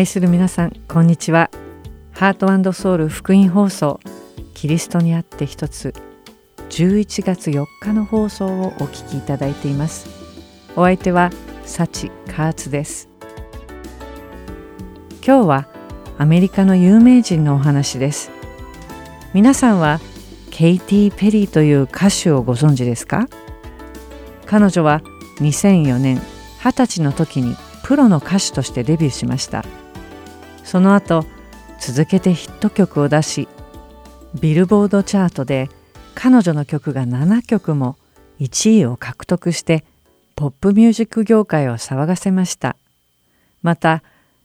愛する皆さんこんにちは。ハートソウル福音放送キリストにあって一つ11月4日の放送をお聞きいただいています。お相手はサチカーツです。今日はアメリカの有名人のお話です。皆さんはケイティ・ペリーという歌手をご存知ですか？彼女は2004年20歳の時にプロの歌手としてデビューしました。その後続けてヒット曲を出しビルボードチャートで彼女の曲が7曲も1位を獲得してポップミュージック業界を騒がせました。また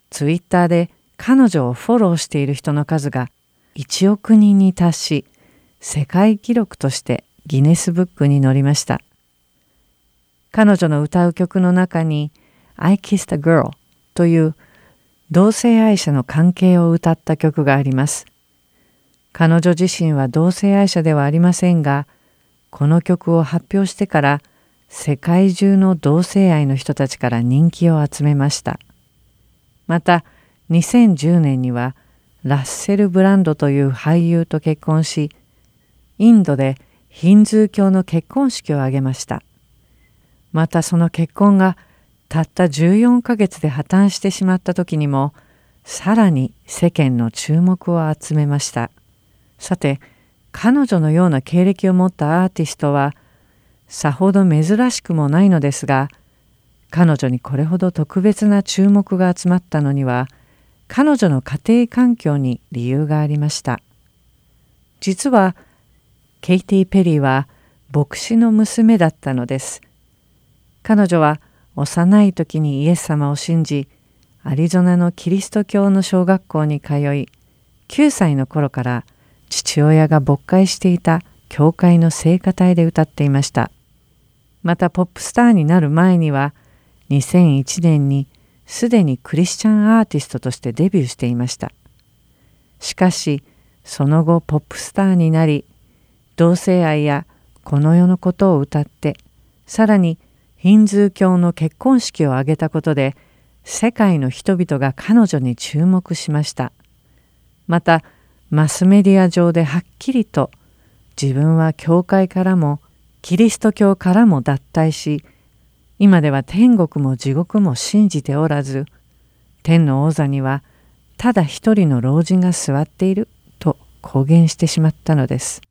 ツイッターで彼女をフォローしている人の数が1億人に達し世界記録としてギネスブックに載りました。彼女の歌う曲の中に「I Kissed a Girl」という同性愛者の関係を歌った曲があります。彼女自身は同性愛者ではありませんがこの曲を発表してから世界中の同性愛の人たちから人気を集めました。また2010年にはラッセル・ブランドという俳優と結婚しインドでヒンズー教の結婚式を挙げました。またその結婚がたった14ヶ月で破綻してしまった時にもさらに世間の注目を集めました。さて彼女のような経歴を持ったアーティストはさほど珍しくもないのですが彼女にこれほど特別な注目が集まったのには彼女の家庭環境に理由がありました。実はケイティ・ペリーは牧師の娘だったのです。彼女は幼い時にイエス様を信じアリゾナのキリスト教の小学校に通い9歳の頃から父親が牧会していた教会の聖歌隊で歌っていました。またポップスターになる前には2001年にすでにクリスチャンアーティストとしてデビューしていました。しかしその後ポップスターになり同性愛やこの世のことを歌ってさらにヒンズー教の結婚式を挙げたことで世界の人々が彼女に注目しましたまたマスメディア上ではっきりと自分は教会からもキリスト教からも脱退し今では天国も地獄も信じておらず天の王座にはただ一人の老人が座っていると公言してしまったのです。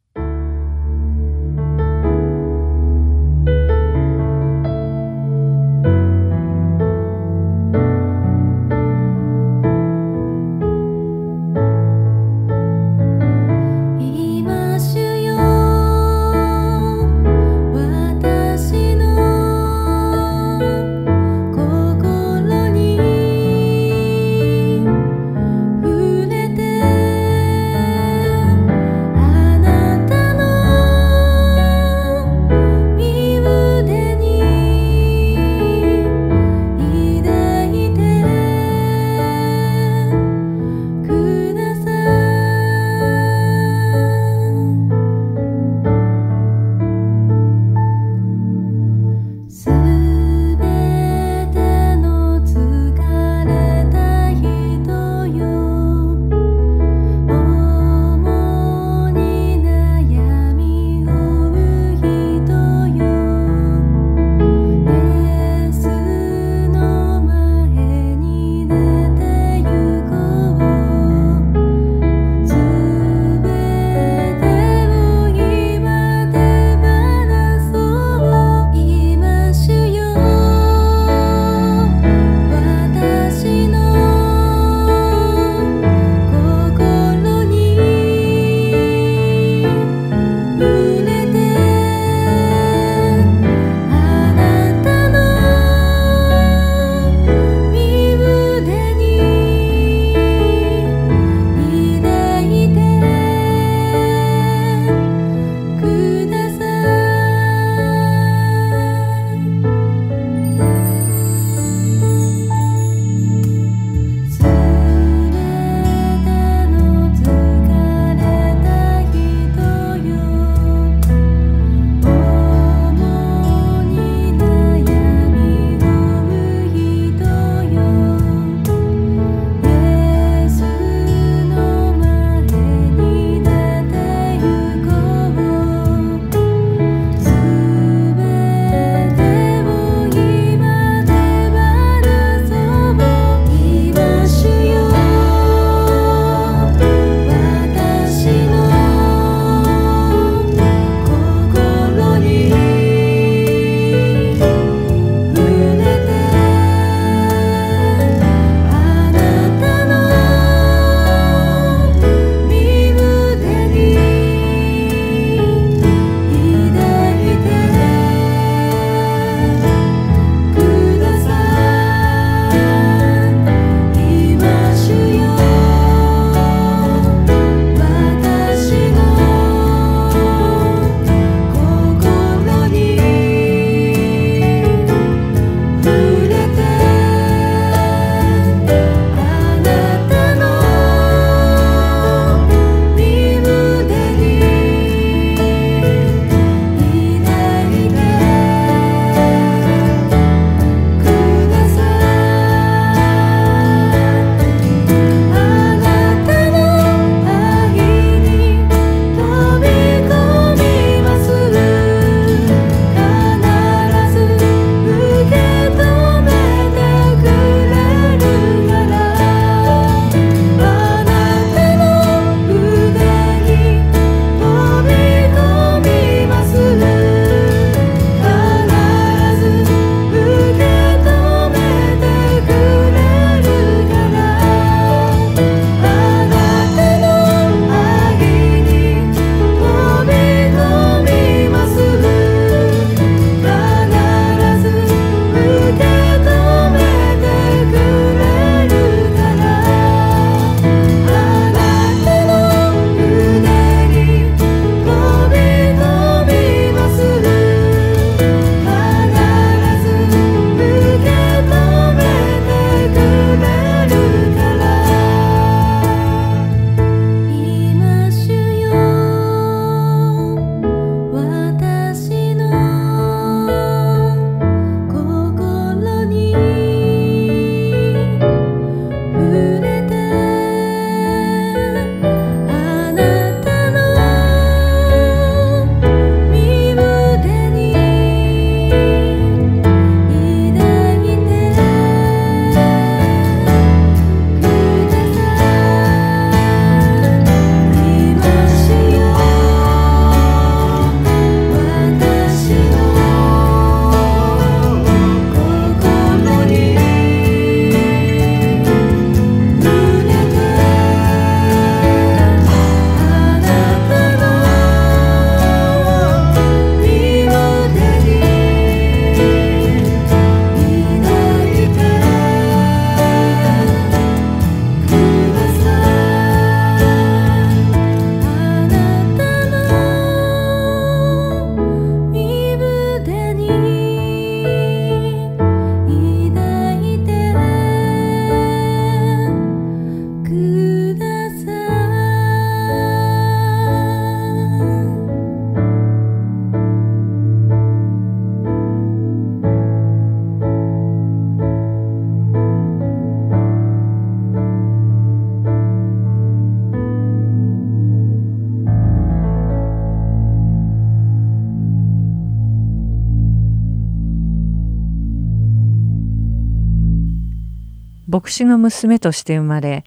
牧師の娘として生まれ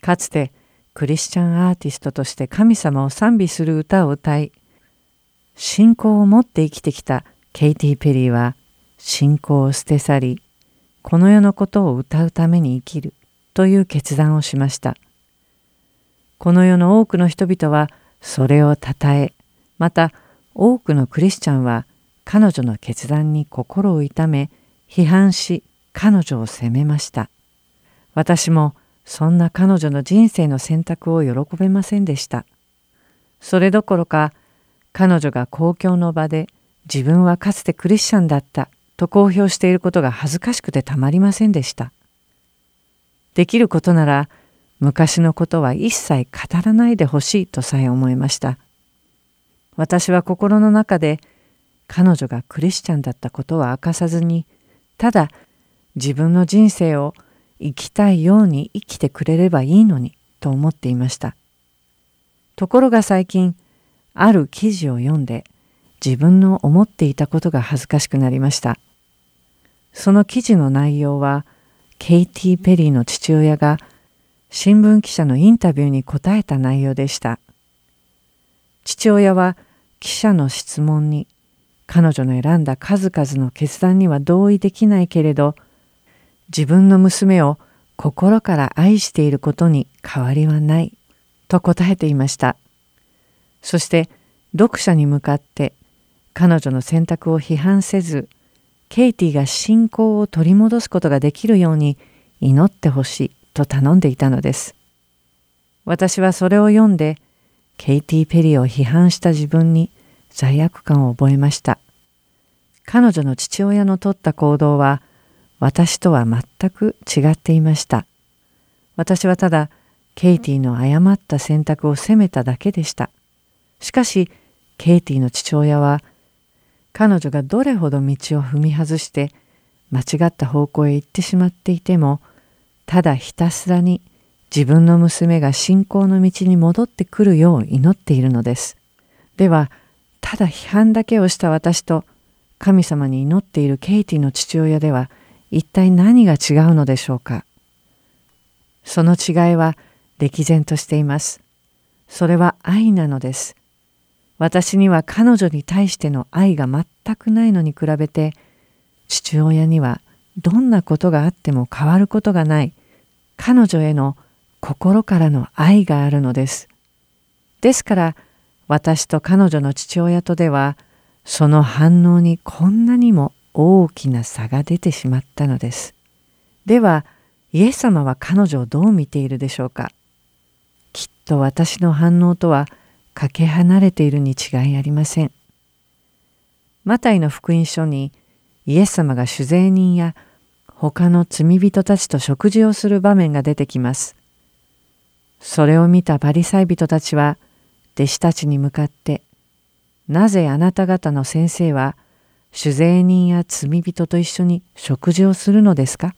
かつてクリスチャンアーティストとして神様を賛美する歌を歌い信仰を持って生きてきたケイティ・ペリーは信仰を捨て去りこの世のことを歌うために生きるという決断をしました。この世の多くの人々はそれをたたえまた多くのクリスチャンは彼女の決断に心を痛め批判し彼女を責めました。私もそんな彼女の人生の選択を喜べませんでした。それどころか彼女が公共の場で自分はかつてクリスチャンだったと公表していることが恥ずかしくてたまりませんでした。できることなら昔のことは一切語らないでほしいとさえ思いました。私は心の中で彼女がクリスチャンだったことは明かさずにただ自分の人生を生きたいように生きてくれればいいのにと思っていました。ところが最近ある記事を読んで自分の思っていたことが恥ずかしくなりました。その記事の内容はケイティ・ペリーの父親が新聞記者のインタビューに答えた内容でした。父親は記者の質問に彼女の選んだ数々の決断には同意できないけれど自分の娘を心から愛していることに変わりはないと答えていました。そして読者に向かって彼女の選択を批判せずケイティが信仰を取り戻すことができるように祈ってほしいと頼んでいたのです。私はそれを読んでケイティ・ペリーを批判した自分に罪悪感を覚えました。彼女の父親のとった行動は私とは全く違っていました私はただケイティの誤った選択を責めただけでしたしかしケイティの父親は彼女がどれほど道を踏み外して間違った方向へ行ってしまっていてもただひたすらに自分の娘が信仰の道に戻ってくるよう祈っているのです。ではただ批判だけをした私と神様に祈っているケイティの父親では一体何が違うのでしょうか？その違いは歴然としています。それは愛なのです。私には彼女に対しての愛が全くないのに比べて父親にはどんなことがあっても変わることがない彼女への心からの愛があるのです。ですから私と彼女の父親とではその反応にこんなにも大きな差が出てしまったのです。ではイエス様は彼女をどう見ているでしょうか？きっと私の反応とはかけ離れているに違いありません。マタイの福音書にイエス様が酒税人や他の罪人たちと食事をする場面が出てきます。それを見たパリサイ人たちは弟子たちに向かって「なぜあなた方の先生は酒税人や罪人と一緒に食事をするのですか?」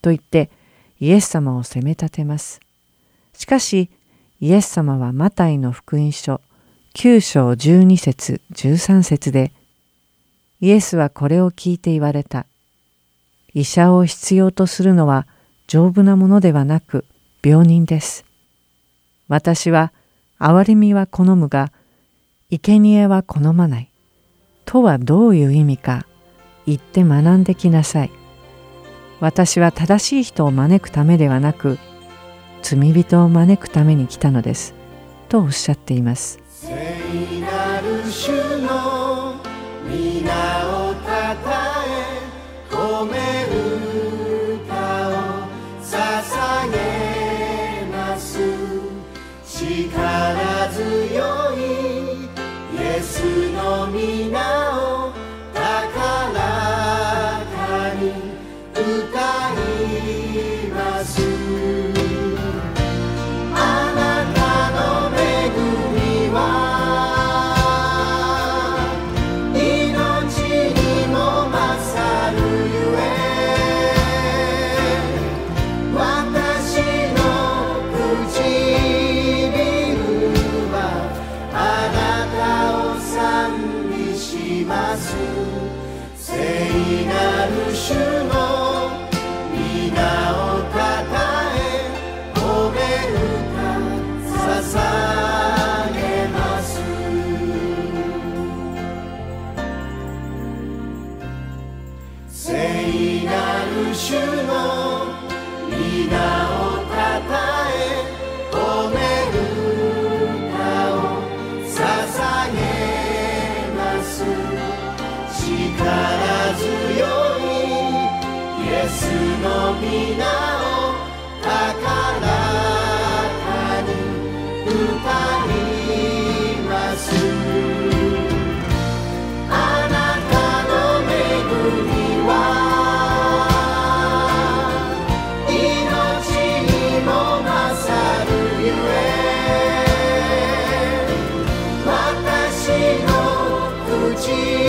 と言ってイエス様を責め立てます。しかしイエス様はマタイの福音書9章12節13節でイエスはこれを聞いて言われた。医者を必要とするのは丈夫なものではなく病人です。私は憐れみは好むが生贄は好まない。とはどういう意味か言って学んできなさい。私は正しい人を招くためではなく罪人を招くために来たのですとおっしゃっています ti.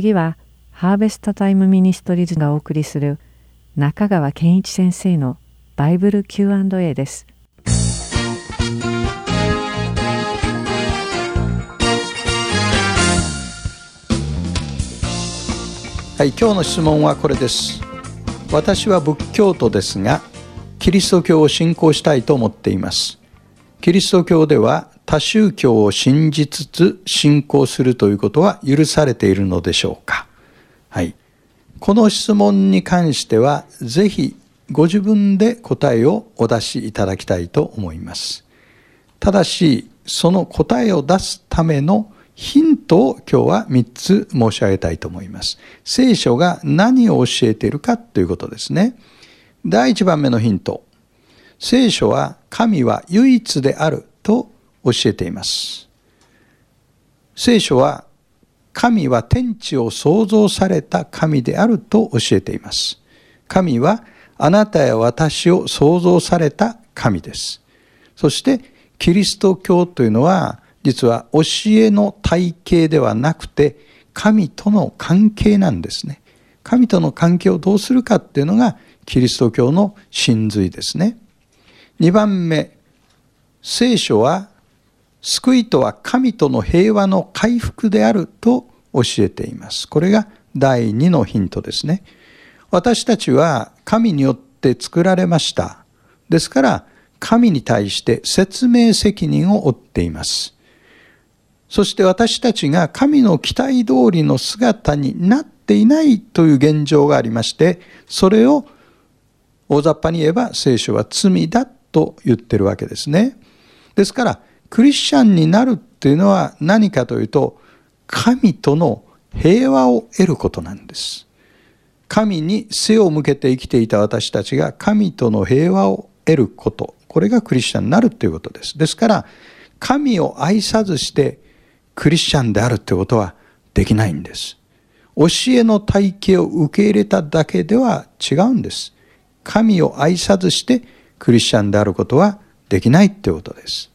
次はハーベストタイムミニストリーズがお送りする中川健一先生のバイブル Q&A です。はい、今日の質問はこれです。私は仏教徒ですが、キリスト教を信仰したいと思っています。キリスト教では他宗教を信じつつ信仰するということは許されているのでしょうか？はい。この質問に関しては、ぜひご自分で答えをお出しいただきたいと思います。ただし、その答えを出すためのヒントを今日は3つ申し上げたいと思います。聖書が何を教えているかということですね。第1番目のヒント。聖書は神は唯一であると教えています。聖書は神は天地を創造された神であると教えています。神はあなたや私を創造された神です。そしてキリスト教というのは実は教えの体系ではなくて神との関係なんですね。神との関係をどうするかっていうのがキリスト教の真髄ですね。2番目、聖書は救いとは神との平和の回復であると教えています。これが第2のヒントですね。私たちは神によって作られました。ですから、神に対して説明責任を負っています。そして私たちが神の期待通りの姿になっていないという現状がありまして、それを大雑把に言えば聖書は罪だと言ってるわけですね。ですから、クリスチャンになるっていうのは何かというと、神との平和を得ることなんです。神に背を向けて生きていた私たちが神との平和を得ること。これがクリスチャンになるということです。ですから、神を愛さずしてクリスチャンであるということはできないんです。教えの体系を受け入れただけでは違うんです。神を愛さずしてクリスチャンであることはできないということです。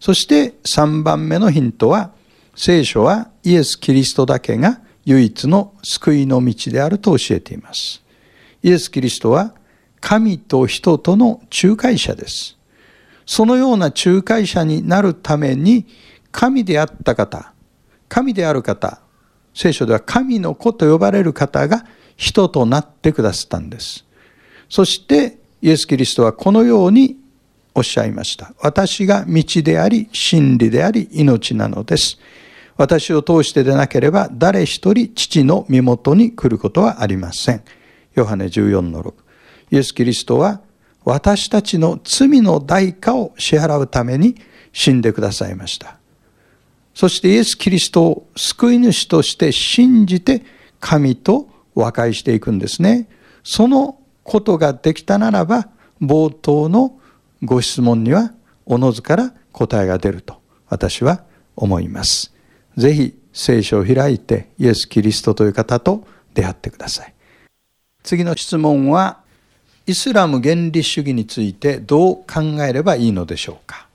そして3番目のヒントは、聖書はイエス・キリストだけが唯一の救いの道であると教えています。イエス・キリストは神と人との仲介者です。そのような仲介者になるために神であった方、神である方、聖書では神の子と呼ばれる方が人となってくださったんです。そしてイエス・キリストはこのようにおっしゃいました。私が道であり、真理であり、命なのです。私を通してでなければ、誰一人父の身元に来ることはありません。ヨハネ14の6。イエス・キリストは、私たちの罪の代価を支払うために死んでくださいました。そしてイエス・キリストを救い主として信じて神と和解していくんですね。そのことができたならば、冒頭のご質問にはおのずから答えが出ると私は思います。ぜひ聖書を開いてイエス・キリストという方と出会ってください。次の質問は、イスラム原理主義についてどう考えればいいのでしょうか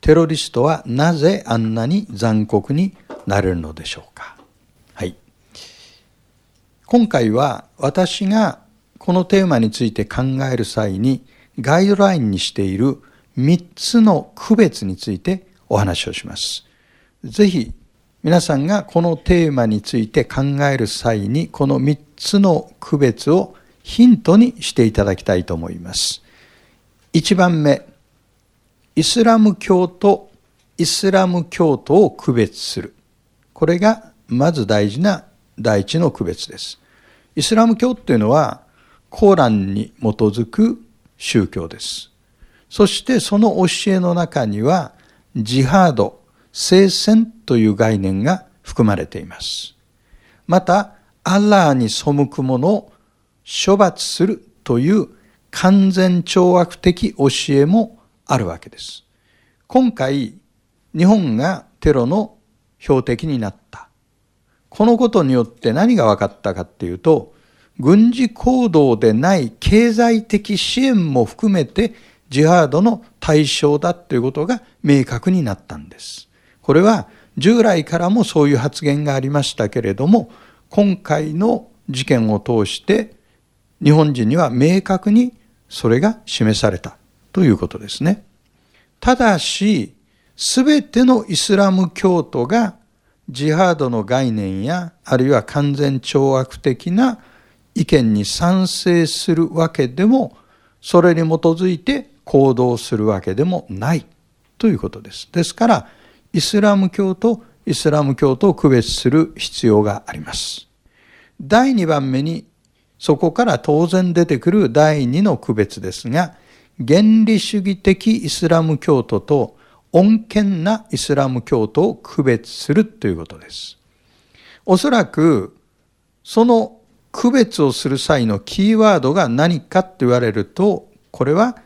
テロリストはなぜあんなに残酷になれるのでしょうかはい。今回は私がこのテーマについて考える際にガイドラインにしている3つの区別についてお話をします。ぜひ皆さんがこのテーマについて考える際にこの3つの区別をヒントにしていただきたいと思います。1番目、イスラム教とイスラム教徒を区別する。これがまず大事な第一の区別です。イスラム教っていうのはコーランに基づく宗教です。そしてその教えの中にはジハード、聖戦という概念が含まれています。また、アラーに背く者を処罰するという完全懲悪的教えもあるわけです。今回、日本がテロの標的になった。このことによって何が分かったかっていうと、軍事行動でない経済的支援も含めてジハードの対象だということが明確になったんです。これは従来からもそういう発言がありましたけれども、今回の事件を通して日本人には明確にそれが示されたということですね。ただし、すべてのイスラム教徒がジハードの概念やあるいは完全懲悪的な意見に賛成するわけでもそれに基づいて行動するわけでもないということです。ですからイスラム教とイスラム教と区別する必要があります。第2番目にそこから当然出てくる第2の区別ですが原理主義的イスラム教徒と穏健なイスラム教徒を区別するということです。おそらくその区別をする際のキーワードが何かと言われるとこれは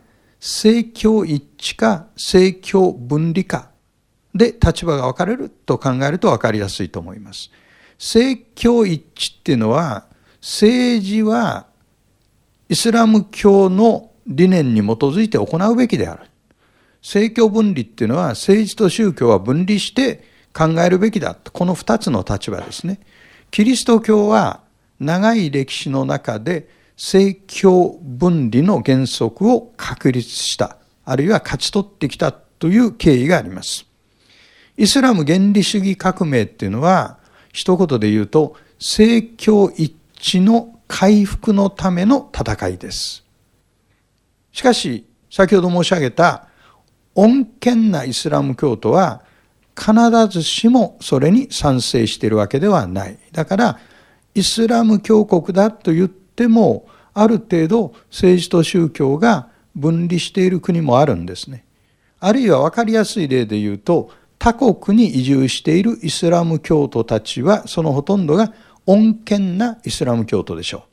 政教一致か政教分離かで立場が分かれると考えると分かりやすいと思います。政教一致っていうのは政治はイスラム教の理念に基づいて行うべきである。政教分離っていうのは政治と宗教は分離して考えるべきだ。この二つの立場ですね。キリスト教は長い歴史の中で政教分離の原則を確立した、あるいは勝ち取ってきたという経緯があります。イスラム原理主義革命っていうのは、一言で言うと、政教一致の回復のための戦いです。しかし、先ほど申し上げた、穏健なイスラム教徒は、必ずしもそれに賛成しているわけではない。だから、イスラム教国だと言っても、ある程度政治と宗教が分離している国もあるんですね。あるいは分かりやすい例で言うと、他国に移住しているイスラム教徒たちは、そのほとんどが穏健なイスラム教徒でしょ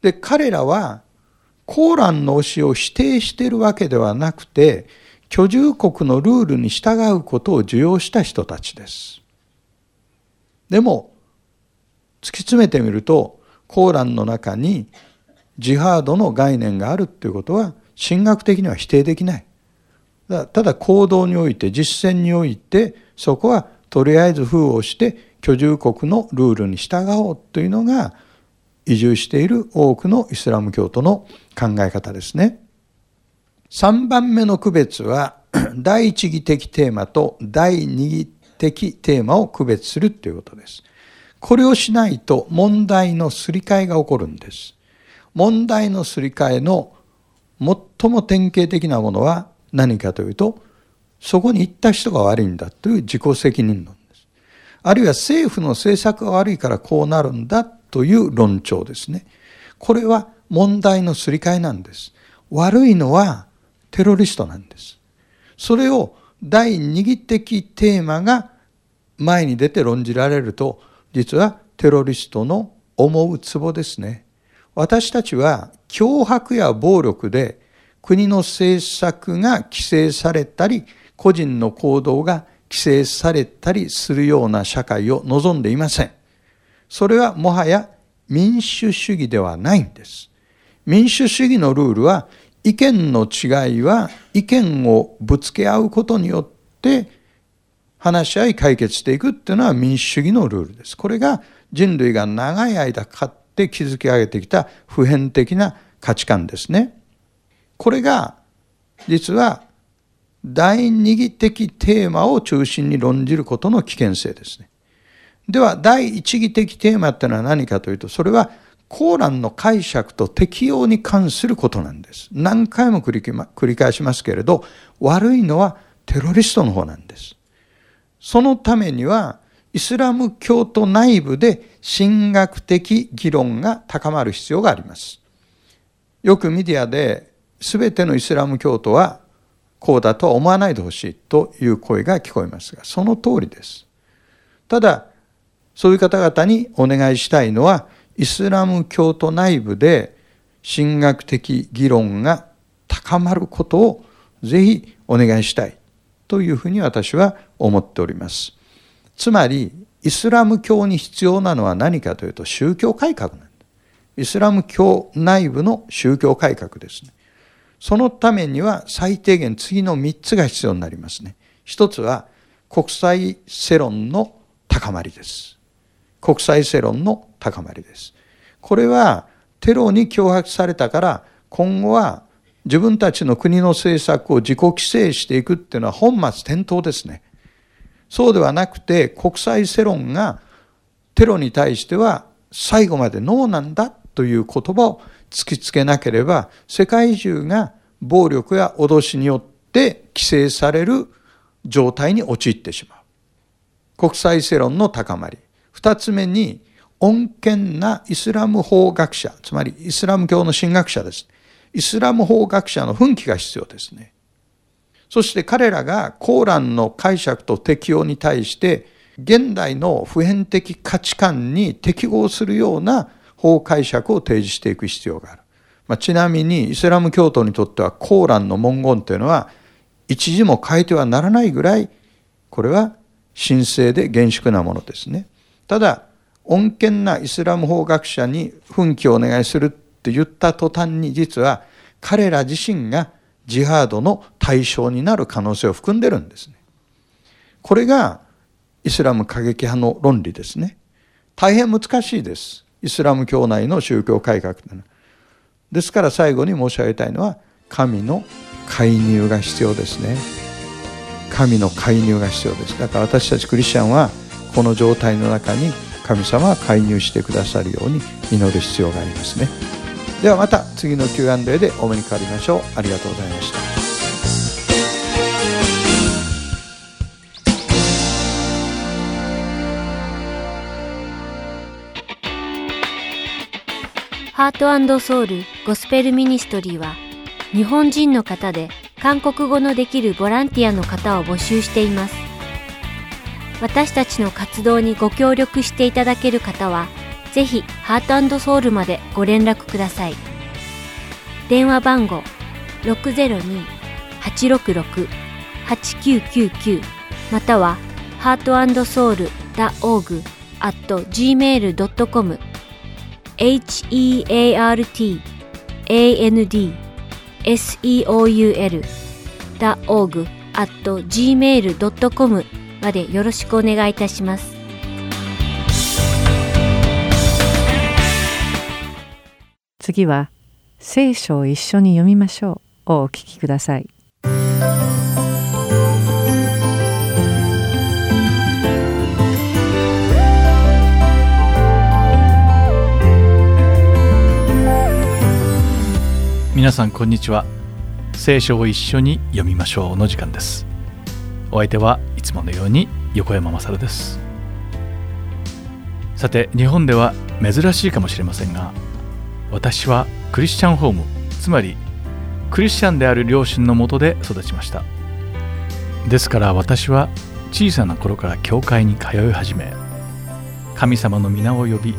う。で、彼らは、コーランの教えを否定しているわけではなくて、居住国のルールに従うことを受容した人たちです。でも、突き詰めてみると、コーランの中にジハードの概念があるっていうことは、神学的には否定できない。ただ行動において実践においてそこはとりあえず封をして居住国のルールに従おうというのが移住している多くのイスラム教徒の考え方ですね。3番目の区別は第一義的テーマと第二義的テーマを区別するということです。これをしないと問題のすり替えが起こるんです。問題のすり替えの最も典型的なものは何かというと、そこに行った人が悪いんだという自己責任論です。あるいは政府の政策が悪いからこうなるんだという論調ですね。これは問題のすり替えなんです。悪いのはテロリストなんです。それを第二義的テーマが前に出て論じられると、実はテロリストの思うツボですね。私たちは脅迫や暴力で国の政策が規制されたり、個人の行動が規制されたりするような社会を望んでいません。それはもはや民主主義ではないんです。民主主義のルールは意見の違いは意見をぶつけ合うことによって話し合い解決していくっていうのは民主主義のルールです。これが人類が長い間かかって築き上げてきた普遍的な価値観ですね。これが実は第二義的テーマを中心に論じることの危険性ですね。では第一義的テーマってのは何かというとそれはコーランの解釈と適用に関することなんです。何回も繰り返しますけれど悪いのはテロリストの方なんです。そのためにはイスラム教徒内部で神学的議論が高まる必要があります。よくメディアで全てのイスラム教徒はこうだとは思わないでほしいという声が聞こえますが、その通りです。ただ、そういう方々にお願いしたいのは、イスラム教徒内部で神学的議論が高まることをぜひお願いしたいというふうに私は思っております。つまり、イスラム教に必要なのは何かというと宗教改革なんです。イスラム教内部の宗教改革ですね。そのためには最低限次の3つが必要になりますね。一つは国際世論の高まりです。国際世論の高まりです。これはテロに脅迫されたから今後は自分たちの国の政策を自己規制していくっていうのは本末転倒ですね。そうではなくて国際世論がテロに対しては最後までノーなんだという言葉を突きつけなければ世界中が暴力や脅しによって規制される状態に陥ってしまう。国際世論の高まり。二つ目に、穏健なイスラム法学者、つまりイスラム教の神学者です。イスラム法学者の奮起が必要ですね。そして彼らがコーランの解釈と適用に対して現代の普遍的価値観に適合するような法解釈を提示していく必要がある。まあ、ちなみにイスラム教徒にとってはコーランの文言というのは一字も変えてはならないぐらいこれは神聖で厳粛なものですね。ただ穏健なイスラム法学者に奮起をお願いするって言った途端に実は彼ら自身がジハードの対象になる可能性を含んでるんですね。これがイスラム過激派の論理ですね。大変難しいです。イスラム教内の宗教改革というのは。ですから最後に申し上げたいのは神の介入が必要ですね。神の介入が必要です。だから私たちクリスチャンはこの状態の中に神様は介入してくださるように祈る必要がありますね。ではまた次の Q&A でお目にかかりましょう。ありがとうございました。ハートソウルゴスペルミニストリーは日本人の方で韓国語のできるボランティアの方を募集しています。私たちの活動にご協力していただける方は、ぜひハートソウルまでご連絡ください。電話番号602-866-8999または heartandsoul.org at gmail.com heartandseoul.org at gmail.com までよろしくお願いいたします。次は聖書を一緒に読みましょう。をお聞きください。皆さんこんにちは。聖書を一緒に読みましょうの時間です。お相手はいつものように横山まさるです。さて日本では珍しいかもしれませんが私はクリスチャンホームつまりクリスチャンである両親のもとで育ちました。ですから私は小さな頃から教会に通い始め神様の皆を呼び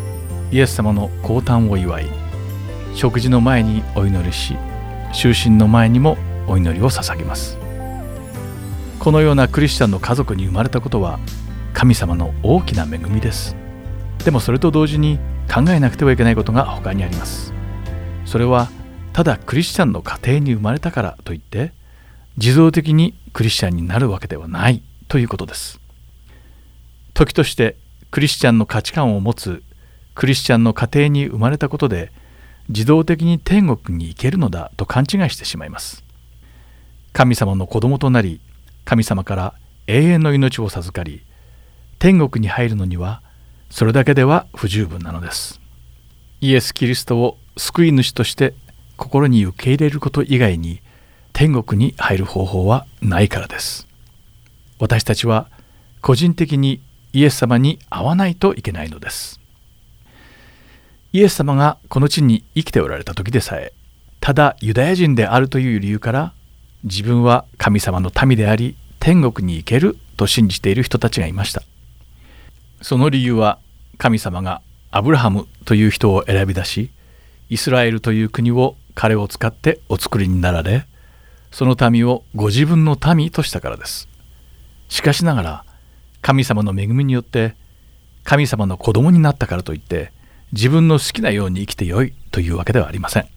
イエス様の降誕を祝い食事の前にお祈りし就寝の前にもお祈りを捧げます。このようなクリスチャンの家族に生まれたことは神様の大きな恵みです。でもそれと同時に考えなくてはいけないことが他にあります。それはただクリスチャンの家庭に生まれたからといって自動的にクリスチャンになるわけではないということです。時としてクリスチャンの価値観を持つクリスチャンの家庭に生まれたことで自動的に天国に行けるのだと勘違いしてしまいます。神様の子供となり神様から永遠の命を授かり天国に入るのにはそれだけでは不十分なのです。イエス・キリストを救い主として心に受け入れること以外に天国に入る方法はないからです。私たちは個人的にイエス様に会わないといけないのです。イエス様がこの地に生きておられた時でさえただユダヤ人であるという理由から自分は神様の民であり天国に行けると信じている人たちがいました。その理由は神様がアブラハムという人を選び出しイスラエルという国を彼を使ってお作りになられその民をご自分の民としたからです。しかしながら神様の恵みによって神様の子供になったからといって自分の好きなように生きてよいというわけではありません。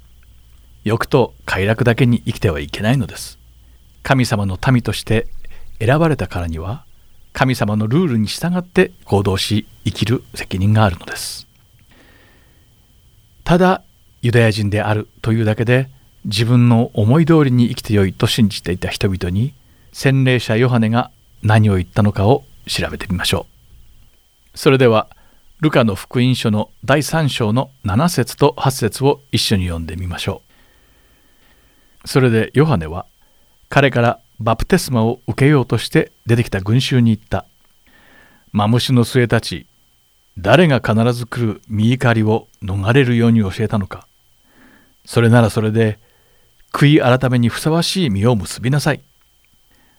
欲と快楽だけに生きてはいけないのです。神様の民として選ばれたからには神様のルールに従って行動し生きる責任があるのです。ただユダヤ人であるというだけで自分の思い通りに生きてよいと信じていた人々に洗礼者ヨハネが何を言ったのかを調べてみましょう。それではルカの福音書の第3章の7節と8節を一緒に読んでみましょう。それでヨハネは彼からバプテスマを受けようとして出てきた群衆に言った。マムシの末たち誰が必ず来る見怒りを逃れるように教えたのか。それならそれで悔い改めにふさわしい実を結びなさい。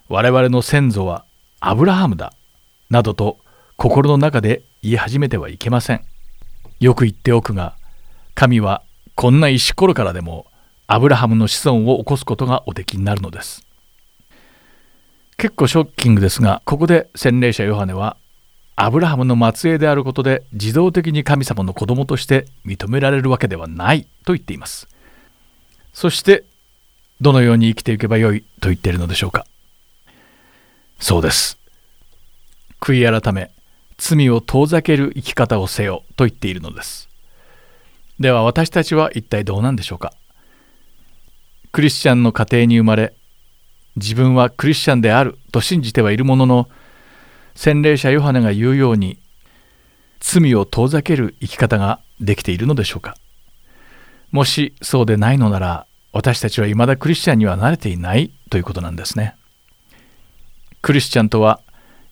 我々の先祖はアブラハムだなどと心の中で言い始めてはいけません。よく言っておくが神はこんな石ころからでもアブラハムの子孫を起こすことがおできになるのです。結構ショッキングですがここで洗礼者ヨハネはアブラハムの末裔であることで自動的に神様の子供として認められるわけではないと言っています。そしてどのように生きていけばよいと言っているのでしょうか。そうです。悔い改め罪を遠ざける生き方をせよと言っているのです。では私たちは一体どうなんでしょうか。クリスチャンの家庭に生まれ自分はクリスチャンであると信じてはいるものの洗礼者ヨハネが言うように罪を遠ざける生き方ができているのでしょうか。もしそうでないのなら私たちは未だクリスチャンには慣れていないということなんですね。クリスチャンとは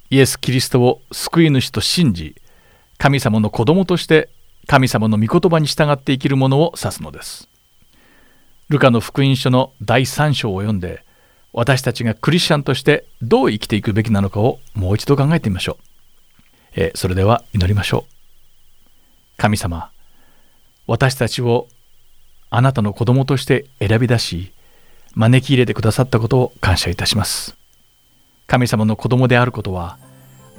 イエス・キリストを救い主と信じ神様の子供として神様の御言葉に従って生きる者を指すのです。ルカの福音書の第3章を読んで私たちがクリスチャンとしてどう生きていくべきなのかをもう一度考えてみましょう。え、それでは祈りましょう。神様、私たちをあなたの子供として選び出し、招き入れてくださったことを感謝いたします。神様の子供であることは、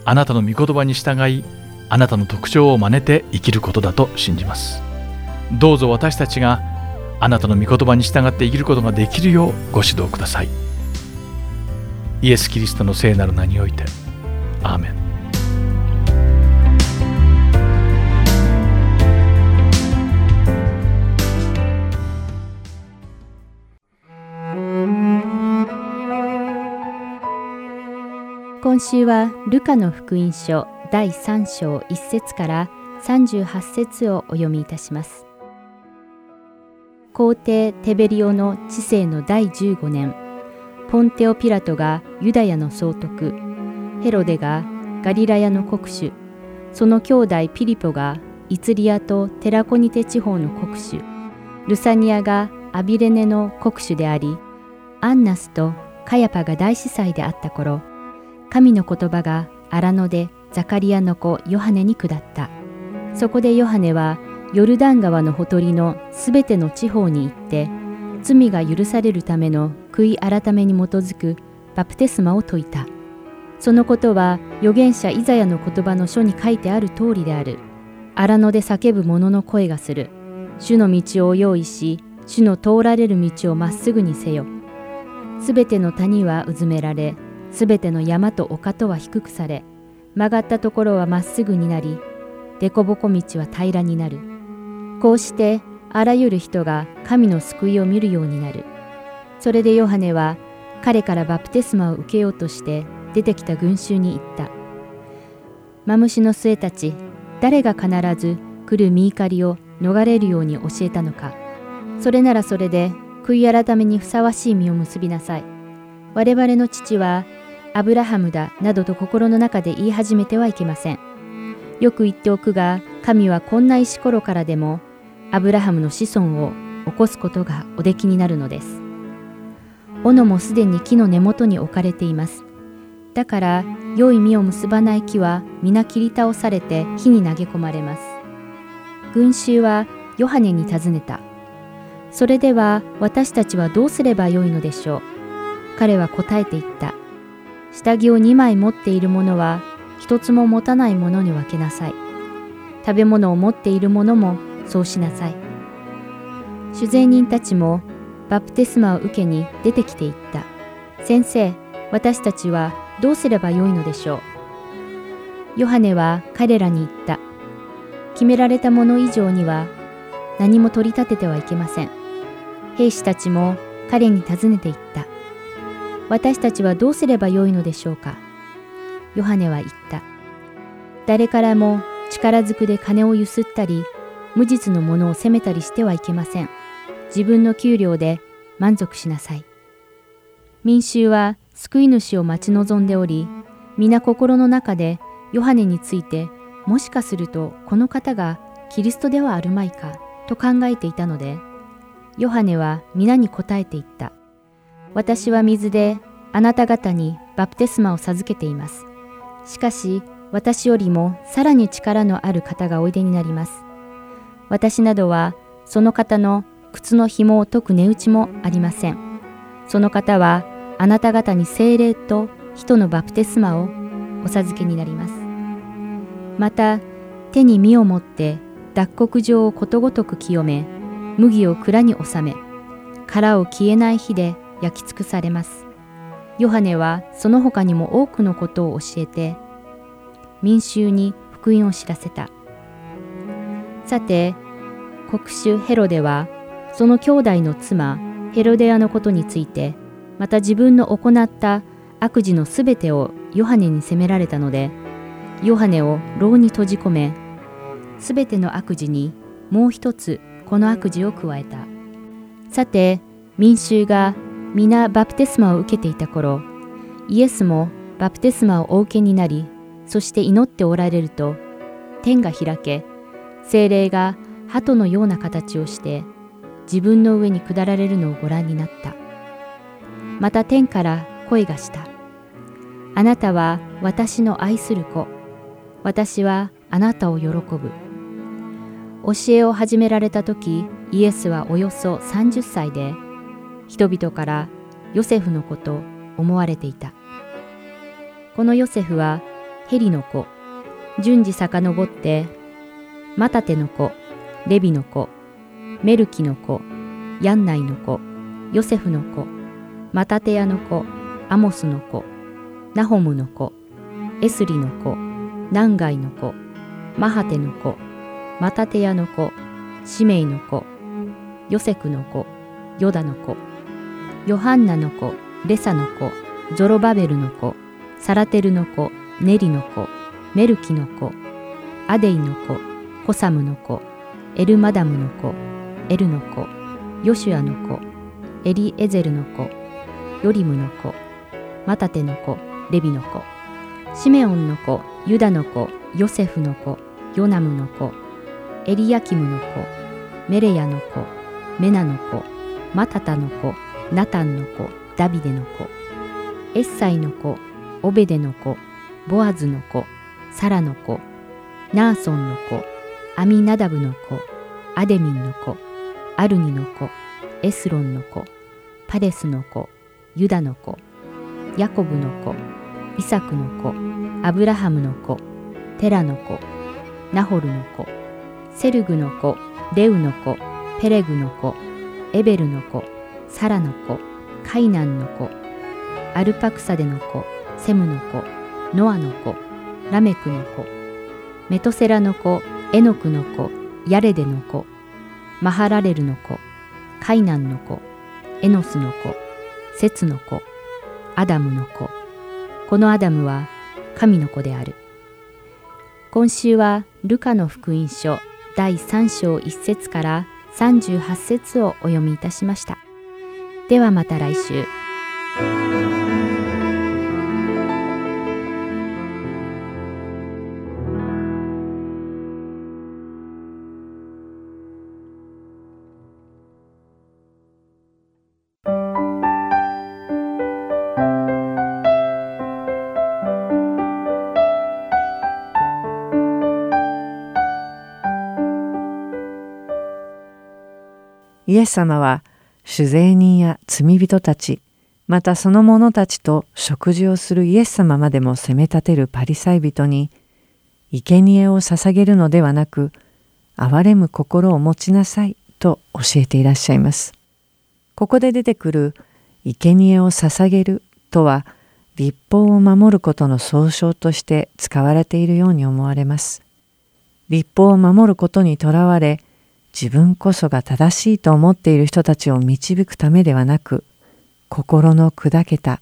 あなたの御言葉に従い、あなたの特徴を真似て生きることだと信じます。どうぞ私たちがあなたの御言葉に従って生きることができるようご指導ください。イエス・キリストの聖なる名において。アーメン。今週はルカの福音書第3章1節から38節をお読みいたします。皇帝テベリオの治世の第15年。ポンテオ・ピラトがユダヤの総督。ヘロデがガリラヤの国主。その兄弟ピリポがイツリアとテラコニテ地方の国主。ルサニアがアビレネの国主でありアンナスとカヤパが大司祭であった頃神の言葉が荒野でザカリアの子ヨハネに下った。そこでヨハネはヨルダン川のほとりのすべての地方に行って罪が許されるための悔い改めに基づくバプテスマを説いた。そのことは預言者イザヤの言葉の書に書いてある通りである。荒野で叫ぶ者の声がする。主の道を用意し、主の通られる道をまっすぐにせよ。すべての谷はうずめられ、すべての山と丘とは低くされ、曲がったところはまっすぐになり、凸凹道は平らになる。こうしてあらゆる人が神の救いを見るようになる。それでヨハネは彼からバプテスマを受けようとして出てきた群衆に言った。マムシの末たち、誰が必ず来る見怒りを逃れるように教えたのか。それならそれで悔い改めにふさわしい実を結びなさい。我々の父はアブラハムだなどと心の中で言い始めてはいけません。よく言っておくが、神はこんな石ころからでもアブラハムの子孫を起こすことがおできになるのです。斧もすでに木の根元に置かれています。だから、良い実を結ばない木は皆切り倒されて火に投げ込まれます。群衆はヨハネに尋ねた。それでは私たちはどうすればよいのでしょう？彼は答えて言った。下着を2枚持っている者は一つも持たない者に分けなさい。食べ物を持っている者もそうしなさい。主税人たちもバプテスマを受けに出てきていった。先生、私たちはどうすればよいのでしょう。ヨハネは彼らに言った。決められたもの以上には何も取り立ててはいけません。兵士たちも彼に尋ねていった。私たちはどうすればよいのでしょうか。ヨハネは言った。誰からも力ずくで金をゆすったり、無実の者を責めたりしてはいけません。自分の給料で満足しなさい。民衆は救い主を待ち望んでおり、皆心の中でヨハネについて、もしかするとこの方がキリストではあるまいかと考えていたので、ヨハネは皆に答えて言った。私は水であなた方にバプテスマを授けています。しかし、私よりもさらに力のある方がおいでになります。私などはその方の靴の紐を解く値打ちもありません。その方はあなた方に精霊と人のバプテスマをお授けになります。また、手に身を持って脱穀場をことごとく清め、麦を蔵に収め、殻を消えない火で焼き尽くされます。ヨハネはその他にも多くのことを教えて、民衆に福音を知らせた。さて、国主ヘロデはその兄弟の妻ヘロデアのことについてまた自分の行った悪事のすべてをヨハネに責められたのでヨハネを牢に閉じ込めすべての悪事にもう一つこの悪事を加えた。さて民衆が皆バプテスマを受けていた頃イエスもバプテスマをお受けになりそして祈っておられると天が開け精霊が鳩のような形をして自分の上に下られるのをご覧になった。また天から声がした。あなたは私の愛する子。私はあなたを喜ぶ。教えを始められた時、イエスはおよそ30歳で、人々からヨセフの子と思われていた。このヨセフはヘリの子、順次遡って、マタテの子、レビの子、メルキの子、ヤンナイの子、ヨセフの子、マタテヤの子、アモスの子、ナホムの子、エスリの子、ナンガイの子、マハテの子、マタテヤの子、シメイの子、ヨセクの子、ヨダの子、ヨハンナの子、レサの子、ゾロバベルの子、サラテルの子、ネリの子、メルキの子、アデイの子、コサムの子、エルマダムの子、エルの子、ヨシュアの子、エリエゼルの子、ヨリムの子、マタテの子、レビの子、シメオンの子、ユダの子、ヨセフの子、ヨナムの子、エリヤキムの子、メレヤの子、メナの子、マタタの子、ナタンの子、ダビデの子、エッサイの子、オベデの子、ボアズの子、サラの子、ナーソンの子、アミナダブの子、アデミンの子、アルニの子、エスロンの子、パレスの子、ユダの子、ヤコブの子イサクの子アブラハムの子テラの子ナホルの子セルグの子レウの子ペレグの子エベルの子サラの子カイナンの子アルパクサデの子セムの子ノアの子ラメクの子メトセラの子エノクの子ヤレデの子マハラレルの子カイナンの子エノスの子セツの子アダムの子このアダムは神の子である今週はルカの福音書第3章1節から38節をお読みいたしました。ではまた来週。エス様は酒税人や罪人たちまたその者たちと食事をするイエス様までも責め立てるパリサイ人に生贄を捧げるのではなく憐れむ心を持ちなさいと教えていらっしゃいます。ここで出てくる生贄を捧げるとは立法を守ることの総称として使われているように思われます。立法を守ることにとらわれ自分こそが正しいと思っている人たちを導くためではなく心の砕けた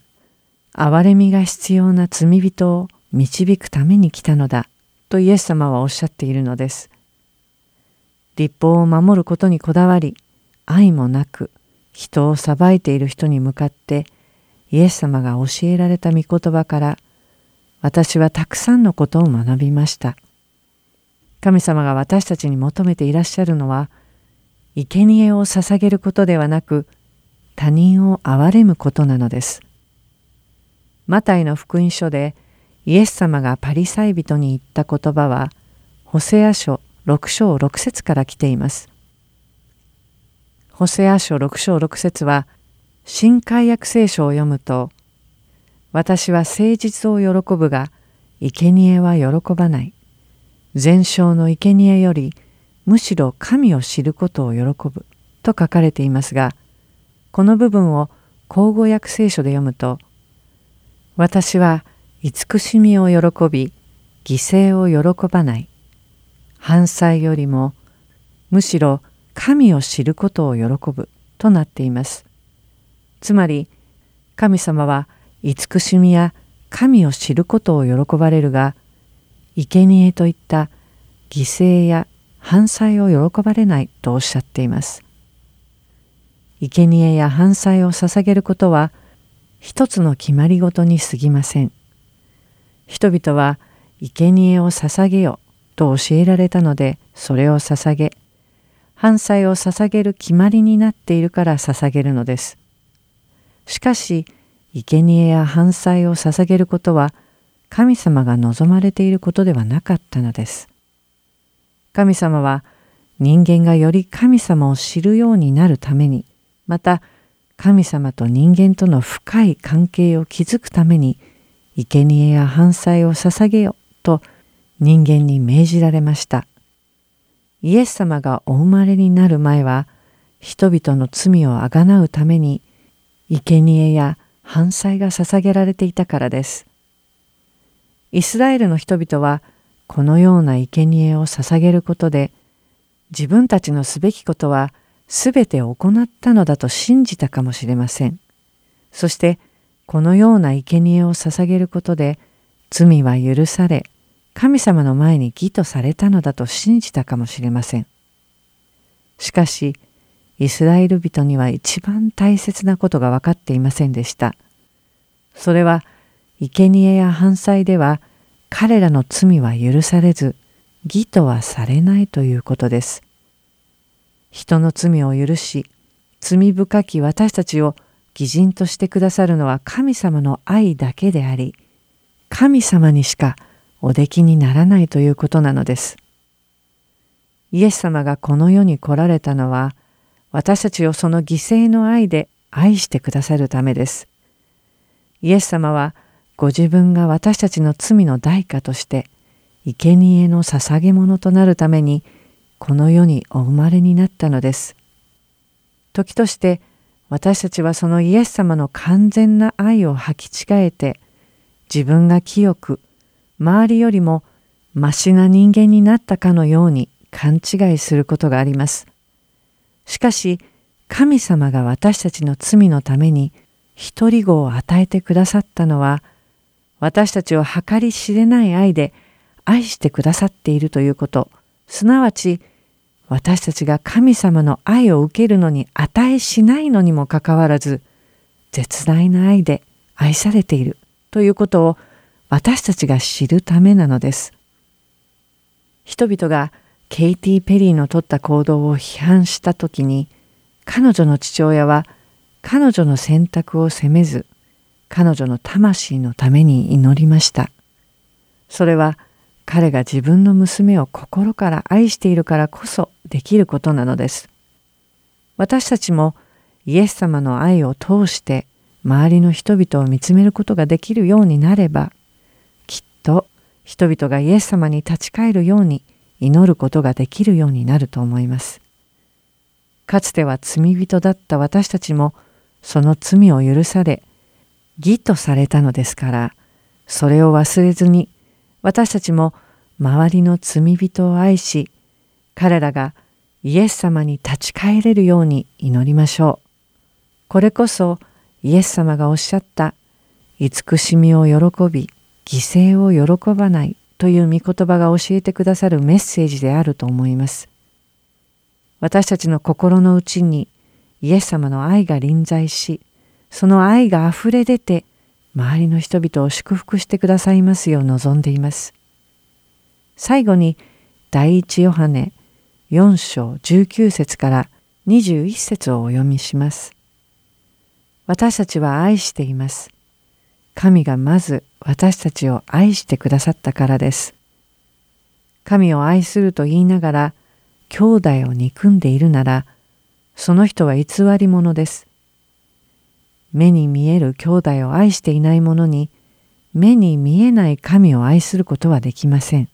憐れみが必要な罪人を導くために来たのだとイエス様はおっしゃっているのです。立法を守ることにこだわり愛もなく人を裁いている人に向かってイエス様が教えられた御言葉から私はたくさんのことを学びました。神様が私たちに求めていらっしゃるのは生贄を捧げることではなく他人を憐れむことなのです。マタイの福音書でイエス様がパリサイ人に言った言葉はホセア書6章6節から来ています。ホセア書6章6節は新海約聖書を読むと私は誠実を喜ぶが生贄は喜ばない。全焼の生贄よりむしろ神を知ることを喜ぶと書かれていますがこの部分を口語訳聖書で読むと私は慈しみを喜び犠牲を喜ばない反祭よりもむしろ神を知ることを喜ぶとなっています。つまり神様は慈しみや神を知ることを喜ばれるが生贄といった犠牲や犯罪を喜ばれないとおっしゃっています。生贄や犯罪を捧げることは一つの決まりごとに過ぎません。人々は生贄を捧げよと教えられたのでそれを捧げ犯罪を捧げる決まりになっているから捧げるのです。しかし生贄や犯罪を捧げることは神様が望まれていることではなかったのです。神様は人間がより神様を知るようになるためにまた神様と人間との深い関係を築くために生贄や反祭を捧げよと人間に命じられました。イエス様がお生まれになる前は人々の罪をあがなうために生贄や反祭が捧げられていたからです。イスラエルの人々はこのような生贄を捧げることで自分たちのすべきことはすべて行ったのだと信じたかもしれません。そしてこのような生贄を捧げることで罪は許され神様の前に義とされたのだと信じたかもしれません。しかしイスラエル人には一番大切なことが分かっていませんでした。それは生贄や犯罪では彼らの罪は許されず義とはされないということです。人の罪を許し罪深き私たちを義人としてくださるのは神様の愛だけであり神様にしかおできにならないということなのです。イエス様がこの世に来られたのは私たちをその犠牲の愛で愛してくださるためです。イエス様はご自分が私たちの罪の代価として生贄の捧げ物となるためにこの世にお生まれになったのです。時として私たちはそのイエス様の完全な愛を履き違えて自分が清く周りよりもましな人間になったかのように勘違いすることがあります。しかし神様が私たちの罪のために一人子を与えてくださったのは私たちを計り知れない愛で愛してくださっているということすなわち私たちが神様の愛を受けるのに値しないのにもかかわらず絶大な愛で愛されているということを私たちが知るためなのです。人々がケイティ・ペリーの取った行動を批判した時に彼女の父親は彼女の選択を責めず彼女の魂のために祈りました。それは彼が自分の娘を心から愛しているからこそできることなのです。私たちもイエス様の愛を通して周りの人々を見つめることができるようになればきっと人々がイエス様に立ち返るように祈ることができるようになると思います。かつては罪人だった私たちもその罪を許され義とされたのですからそれを忘れずに私たちも周りの罪人を愛し彼らがイエス様に立ち返れるように祈りましょう。これこそイエス様がおっしゃった慈しみを喜び犠牲を喜ばないという御言葉が教えてくださるメッセージであると思います。私たちの心の内にイエス様の愛が臨在しその愛があふれ出て周りの人々を祝福してくださいますよう望んでいます。最後に第一ヨハネ4章19節から21節をお読みします。私たちは愛しています。神がまず私たちを愛してくださったからです。神を愛すると言いながら兄弟を憎んでいるならその人は偽り者です。目に見える兄弟を愛していない者に目に見えない神を愛することはできません。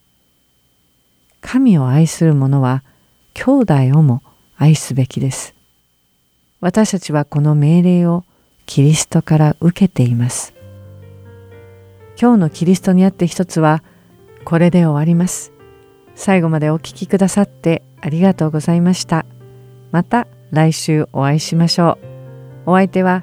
神を愛する者は兄弟をも愛すべきです。私たちはこの命令をキリストから受けています。今日のキリストにあって一つはこれで終わります。最後までお聴きくださってありがとうございました。また来週お会いしましょう。お相手は